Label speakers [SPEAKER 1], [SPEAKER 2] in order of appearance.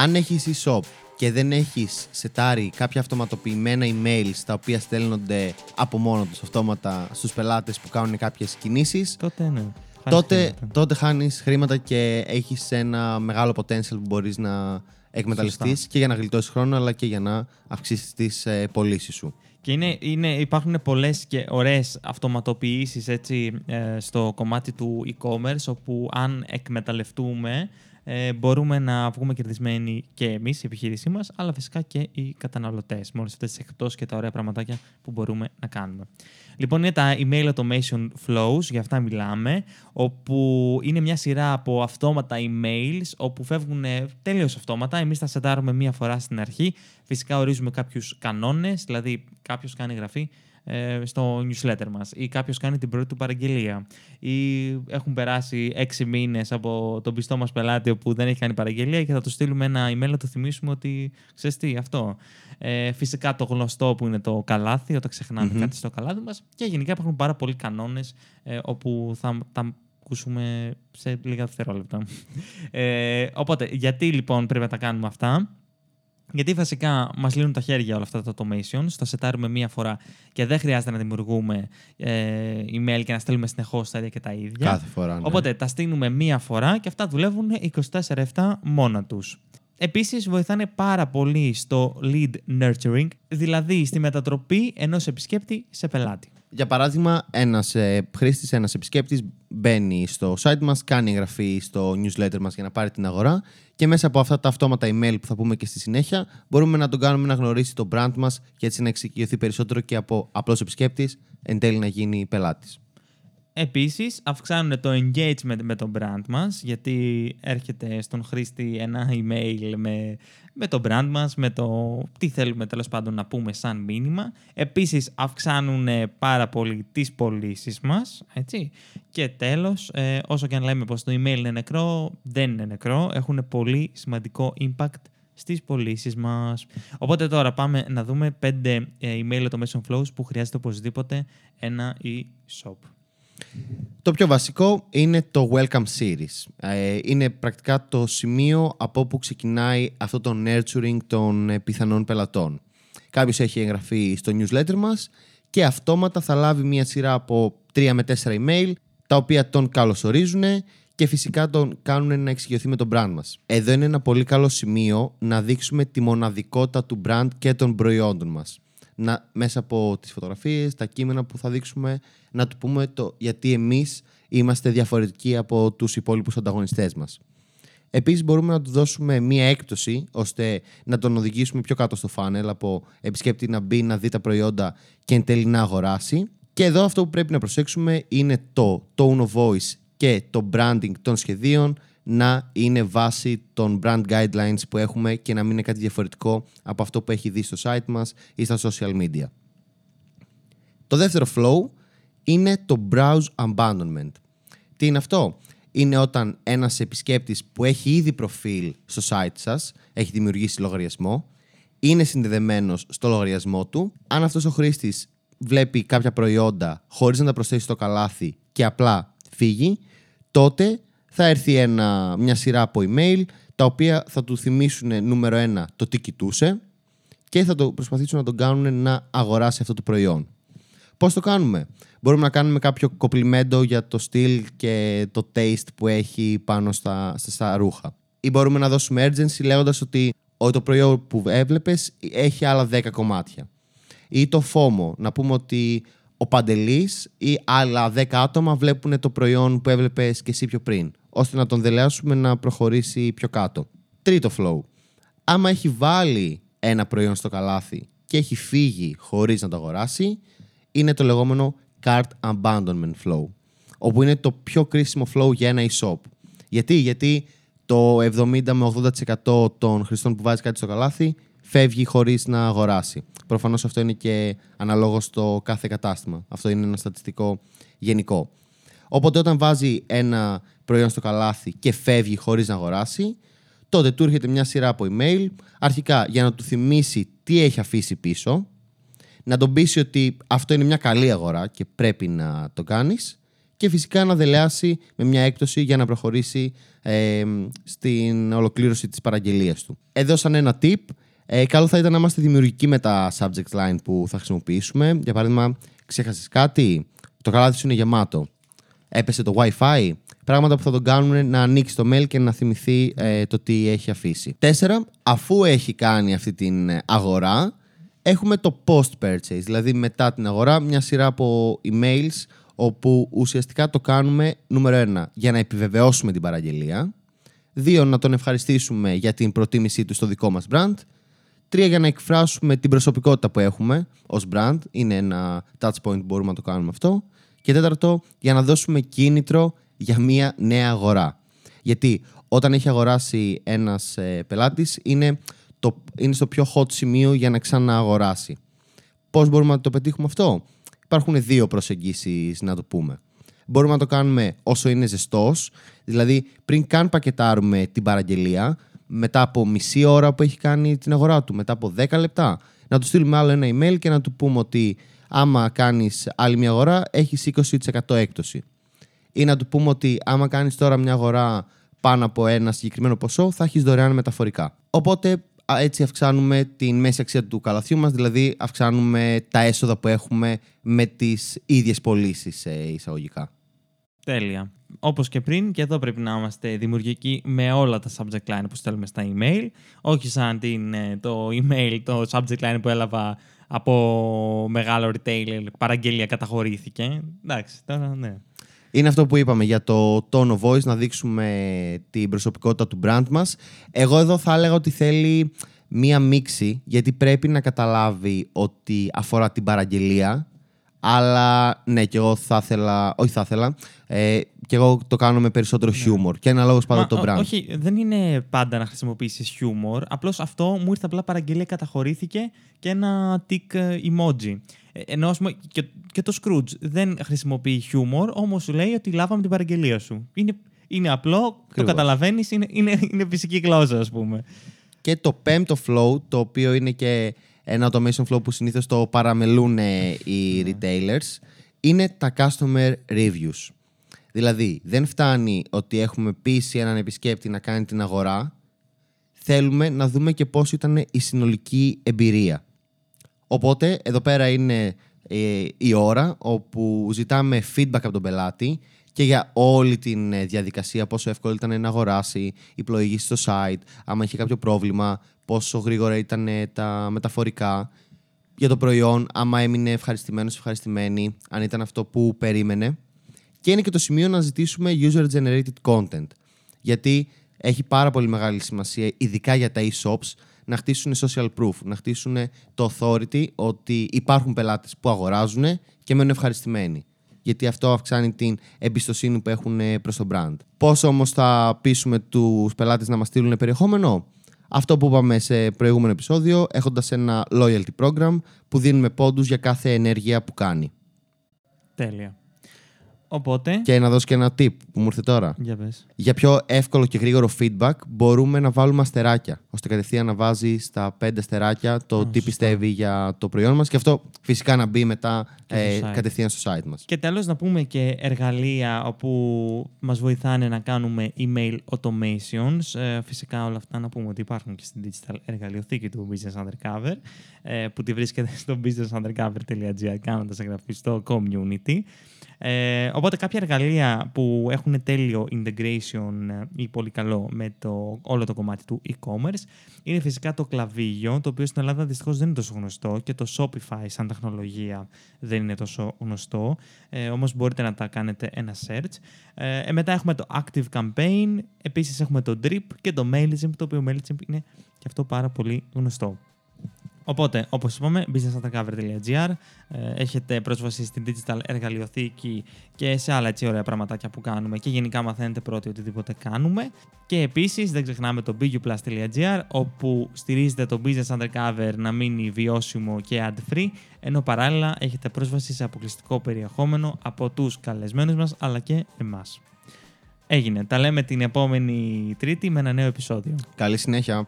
[SPEAKER 1] Αν έχεις e-shop και δεν έχεις σετάρει κάποια αυτοματοποιημένα email στα οποία στέλνονται από μόνο τους αυτόματα στους πελάτες που κάνουν κάποιες κινήσεις,
[SPEAKER 2] Τότε ναι. Χάνεις
[SPEAKER 1] τότε,
[SPEAKER 2] χρήματα.
[SPEAKER 1] τότε χάνεις χρήματα και έχεις ένα μεγάλο potential που μπορείς να εκμεταλλευτείς
[SPEAKER 2] Σωστά.
[SPEAKER 1] και για να γλιτώσεις χρόνο αλλά και για να αυξήσεις τις ε, πωλήσεις σου.
[SPEAKER 2] Και είναι, είναι, υπάρχουν πολλές και ωραίες αυτοματοποιήσεις έτσι, ε, στο κομμάτι του e-commerce, όπου αν εκμεταλλευτούμε, ε, μπορούμε να βγούμε κερδισμένοι και εμείς, η επιχείρησή μας, αλλά φυσικά και οι καταναλωτές, με όλες αυτές τις εκτός και τα ωραία πραγματάκια που μπορούμε να κάνουμε. Λοιπόν, είναι τα email automation flows, για αυτά μιλάμε, όπου είναι μια σειρά από αυτόματα emails, όπου φεύγουν ε, τελείως αυτόματα. Εμείς τα σετάρουμε μία φορά στην αρχή. Φυσικά ορίζουμε κάποιους κανόνες, δηλαδή κάποιος κάνει γραφή ε, στο newsletter μας ή κάποιος κάνει την πρώτη του παραγγελία ή έχουν περάσει έξι μήνες από τον πιστό μας πελάτη που δεν έχει κάνει παραγγελία και θα του στείλουμε ένα email να του θυμίσουμε ότι ξέρεις τι αυτό. Ε, φυσικά το γνωστό που είναι το καλάθι όταν ξεχνάμε
[SPEAKER 1] Μμμ.
[SPEAKER 2] κάτι στο καλάθι μας και γενικά υπάρχουν πάρα πολλοί κανόνες ε, όπου θα τα ακούσουμε σε λίγα δευτερόλεπτα. Ε, οπότε, γιατί λοιπόν πρέπει να τα κάνουμε αυτά; Γιατί βασικά μας λύνουν τα χέρια όλα αυτά τα automations. Τα σετάρουμε μία φορά και δεν χρειάζεται να δημιουργούμε ε, email και να στέλνουμε συνεχώς τα ίδια και τα ίδια.
[SPEAKER 1] Κάθε φορά. ναι.
[SPEAKER 2] Οπότε τα στείλουμε μία φορά και αυτά δουλεύουν 24-7 μόνα τους. Επίσης βοηθάνε πάρα πολύ στο lead nurturing, δηλαδή στη μετατροπή ενός επισκέπτη σε πελάτη.
[SPEAKER 1] Για παράδειγμα, ένας ε, χρήστης, ένας επισκέπτης μπαίνει στο site μας, κάνει εγγραφή στο newsletter μας για να πάρει την αγορά και μέσα από αυτά τα αυτόματα email που θα πούμε και στη συνέχεια, μπορούμε να τον κάνουμε να γνωρίσει το brand μας και έτσι να εξοικειωθεί περισσότερο και από απλός επισκέπτης εν τέλει να γίνει πελάτης.
[SPEAKER 2] Επίσης, αυξάνουν το engagement με το brand μας, γιατί έρχεται στον χρήστη ένα email με, με το brand μας, με το τι θέλουμε τέλος πάντων να πούμε σαν μήνυμα. Επίσης, αυξάνουν πάρα πολύ τις πωλήσεις μας, έτσι. Και τέλος, ε, όσο και αν λέμε πως το email είναι νεκρό, δεν είναι νεκρό. Έχουν πολύ σημαντικό impact στις πωλήσεις μας. Οπότε τώρα πάμε να δούμε 5 email automation flows που χρειάζεται οπωσδήποτε ένα e-shop.
[SPEAKER 1] Το πιο βασικό είναι το Welcome Series. Ε, είναι πρακτικά το σημείο από όπου ξεκινάει αυτό το nurturing των ε, πιθανών πελατών. Κάποιος έχει εγγραφεί στο newsletter μας και αυτόματα θα λάβει μια σειρά από 3 με 4 email τα οποία τον καλωσορίζουν και φυσικά τον κάνουν να εξοικειωθεί με τον brand μας. Εδώ είναι ένα πολύ καλό σημείο να δείξουμε τη μοναδικότητα του brand και των προϊόντων μας. Να, μέσα από τις φωτογραφίες, τα κείμενα που θα δείξουμε, να του πούμε το γιατί εμείς είμαστε διαφορετικοί από τους υπόλοιπους ανταγωνιστές μας. Επίσης μπορούμε να του δώσουμε μία έκπτωση ώστε να τον οδηγήσουμε πιο κάτω στο φάνελ από επισκέπτη να μπει, να δει τα προϊόντα και εν τέλει να αγοράσει. Και εδώ αυτό που πρέπει να προσέξουμε είναι το tone of voice και το branding των σχεδίων να είναι βάση των brand guidelines που έχουμε και να μην είναι κάτι διαφορετικό από αυτό που έχει δει στο site μας ή στα social media. Το δεύτερο flow είναι το browse abandonment. Τι είναι αυτό; Είναι όταν ένας επισκέπτης που έχει ήδη προφίλ στο site σας, έχει δημιουργήσει λογαριασμό, είναι συνδεδεμένος στο λογαριασμό του. Αν αυτός ο χρήστης βλέπει κάποια προϊόντα χωρίς να τα προσθέσει στο καλάθι και απλά φύγει, τότε θα έρθει ένα, μια σειρά από email τα οποία θα του θυμίσουν νούμερο ένα το τι κοιτούσε και θα το προσπαθήσουν να τον κάνουν να αγοράσει αυτό το προϊόν. Πώς το κάνουμε; Μπορούμε να κάνουμε κάποιο κοπλιμέντο για το στυλ και το taste που έχει πάνω στα, στα, στα ρούχα. Ή μπορούμε να δώσουμε urgency λέγοντας ότι «Ω, το προϊόν που έβλεπες έχει άλλα 10 κομμάτια. Ή το FOMO, να πούμε ότι ο Παντελής ή άλλα 10 άτομα βλέπουν το προϊόν που έβλεπες και εσύ πιο πριν, ώστε να τον δελεάσουμε να προχωρήσει πιο κάτω. Τρίτο flow. Άμα έχει βάλει ένα προϊόν στο καλάθι και έχει φύγει χωρίς να το αγοράσει, είναι το λεγόμενο cart abandonment flow, όπου είναι το πιο κρίσιμο flow για ένα e-shop. Γιατί, Γιατί το 70 με 80% των χρηστών που βάζει κάτι στο καλάθι φεύγει χωρίς να αγοράσει. Προφανώς αυτό είναι και αναλόγως στο κάθε κατάστημα. Αυτό είναι ένα στατιστικό γενικό. Οπότε όταν βάζει ένα προϊόν στο καλάθι και φεύγει χωρίς να αγοράσει, τότε του έρχεται μια σειρά από email, αρχικά για να του θυμίσει τι έχει αφήσει πίσω, να τον πείσει ότι αυτό είναι μια καλή αγορά και πρέπει να το κάνεις και φυσικά να δελεάσει με μια έκπτωση για να προχωρήσει ε, στην ολοκλήρωση της παραγγελίας του. Εδώ σαν ένα tip, ε, καλό θα ήταν να είμαστε δημιουργικοί με τα subject line που θα χρησιμοποιήσουμε. Για παράδειγμα, ξέχασες κάτι, το καλάθι σου είναι γεμάτο, έπεσε το Wi-Fi, πράγματα που θα τον κάνουν να ανοίξει το mail και να θυμηθεί ε, το τι έχει αφήσει. Τέσσερα, αφού έχει κάνει αυτή την αγορά, έχουμε το post-purchase, δηλαδή μετά την αγορά μια σειρά από emails όπου ουσιαστικά το κάνουμε νούμερο ένα για να επιβεβαιώσουμε την παραγγελία, δύο να τον ευχαριστήσουμε για την προτίμησή του στο δικό μας brand, τρία για να εκφράσουμε την προσωπικότητα που έχουμε ως brand, είναι ένα touch point που μπορούμε να το κάνουμε αυτό, και τέταρτο για να δώσουμε κίνητρο για μια νέα αγορά. Γιατί όταν έχει αγοράσει ένας ε, πελάτης είναι, το, είναι στο πιο hot σημείο για να ξανααγοράσει. Πώς μπορούμε να το πετύχουμε αυτό; Υπάρχουν δύο προσεγγίσεις να το πούμε. Μπορούμε να το κάνουμε όσο είναι ζεστός, δηλαδή πριν καν πακετάρουμε την παραγγελία, μετά από μισή ώρα που έχει κάνει την αγορά του, μετά από 10 λεπτά, να του στείλουμε άλλο ένα email και να του πούμε ότι άμα κάνεις άλλη μια αγορά έχεις 20% έκπτωση. Ή να του πούμε ότι άμα κάνεις τώρα μια αγορά πάνω από ένα συγκεκριμένο ποσό θα έχεις δωρεάν μεταφορικά. Οπότε έτσι αυξάνουμε την μέση αξία του καλαθιού μας, δηλαδή αυξάνουμε τα έσοδα που έχουμε με τις ίδιες πωλήσεις εισαγωγικά.
[SPEAKER 2] Τέλεια. Όπως και πριν, και εδώ πρέπει να είμαστε δημιουργικοί με όλα τα subject line που στέλνουμε στα email. Όχι σαν την, ε, το email, το subject line που έλαβα από μεγάλο retailer, παραγγελία καταχωρήθηκε. Εντάξει, τώρα ναι.
[SPEAKER 1] Είναι αυτό που είπαμε για το tone of voice, να δείξουμε την προσωπικότητα του brand μας. Εγώ εδώ θα έλεγα ότι θέλει μία μίξη, γιατί πρέπει να καταλάβει ότι αφορά την παραγγελία, αλλά ναι, και εγώ θα ήθελα, όχι θα ήθελα, ε, και εγώ το κάνω με περισσότερο ναι. χιούμορ. Και ένα λόγο πάντα το brand.
[SPEAKER 2] Όχι, δεν είναι πάντα να χρησιμοποιήσεις χιούμορ. Απλώς αυτό μου ήρθε απλά παραγγελία, καταχωρήθηκε και ένα tick ε, emoji. Ε, ενώ πούμε, και, και το Scrooge δεν χρησιμοποιεί χιούμορ, όμως σου λέει ότι λάβαμε την παραγγελία σου. Είναι, είναι απλό, το καταλαβαίνεις, είναι, είναι, είναι φυσική γλώσσα, ας πούμε.
[SPEAKER 1] Και το πέμπτο flow, το οποίο είναι και ένα automation flow που συνήθως το παραμελούν οι ναι. retailers, είναι τα customer reviews. Δηλαδή, δεν φτάνει ότι έχουμε πείσει έναν επισκέπτη να κάνει την αγορά, θέλουμε να δούμε και πώς ήταν η συνολική εμπειρία. Οπότε, εδώ πέρα είναι ε, η ώρα όπου ζητάμε feedback από τον πελάτη και για όλη τη ε, διαδικασία, πόσο εύκολο ήταν να αγοράσει, η πλοήγηση στο site, άμα είχε κάποιο πρόβλημα, πόσο γρήγορα ήταν τα μεταφορικά για το προϊόν, άμα έμεινε ευχαριστημένος, ευχαριστημένη, αν ήταν αυτό που περίμενε. Και είναι και το σημείο να ζητήσουμε user-generated content. Γιατί έχει πάρα πολύ μεγάλη σημασία, ειδικά για τα e-shops, να χτίσουν social proof, να χτίσουν το authority ότι υπάρχουν πελάτες που αγοράζουν και μένουν ευχαριστημένοι. Γιατί αυτό αυξάνει την εμπιστοσύνη που έχουν προς το brand. Πώς όμως θα πείσουμε τους πελάτες να μας στείλουν περιεχόμενο; Αυτό που είπαμε σε προηγούμενο επεισόδιο, έχοντας ένα loyalty program που δίνουμε πόντους για κάθε ενέργεια που κάνει.
[SPEAKER 2] Τέλεια. Οπότε...
[SPEAKER 1] Και να δώσω και ένα tip που μου ήρθε τώρα.
[SPEAKER 2] Για, πες.
[SPEAKER 1] Για πιο εύκολο και γρήγορο feedback μπορούμε να βάλουμε αστεράκια. ώστε κατευθείαν να βάζει στα πέντε αστεράκια το τι πιστεύει για το προϊόν μας. Και αυτό φυσικά να μπει μετά ε, κατευθείαν στο site μας.
[SPEAKER 2] Και τέλος να πούμε και εργαλεία όπου μας βοηθάνε να κάνουμε email automations. Ε, φυσικά όλα αυτά να πούμε ότι υπάρχουν και στην digital εργαλειοθήκη του Business Undercover ε, που τη βρίσκεται στο businessundercover.gr κάνοντας εγγραφή στο community. Ε, οπότε κάποια εργαλεία που έχουν τέλειο integration ε, ή πολύ καλό με το, όλο το κομμάτι του e-commerce είναι φυσικά το κλαβίγιο, το οποίο στην Ελλάδα δυστυχώς δεν είναι τόσο γνωστό και το Shopify σαν τεχνολογία δεν είναι τόσο γνωστό, ε, όμως μπορείτε να τα κάνετε ένα search. Ε, ε μετά έχουμε το Active Campaign, επίσης έχουμε το Drip και το MailChimp, το οποίο MailChimp είναι και αυτό πάρα πολύ γνωστό. Οπότε, όπως είπαμε, businessundercover.gr ε, έχετε πρόσβαση στην digital εργαλειοθήκη και σε άλλα έτσι ωραία πραγματάκια που κάνουμε και γενικά μαθαίνετε πρώτοι οτιδήποτε κάνουμε. Και επίσης δεν ξεχνάμε το buguplus.gr όπου στηρίζετε το business undercover να μείνει βιώσιμο και ad-free ενώ παράλληλα έχετε πρόσβαση σε αποκλειστικό περιεχόμενο από τους καλεσμένους μας αλλά και εμάς. Έγινε. Τα λέμε την επόμενη Τρίτη με ένα νέο επεισόδιο.
[SPEAKER 1] Καλή συνέχεια.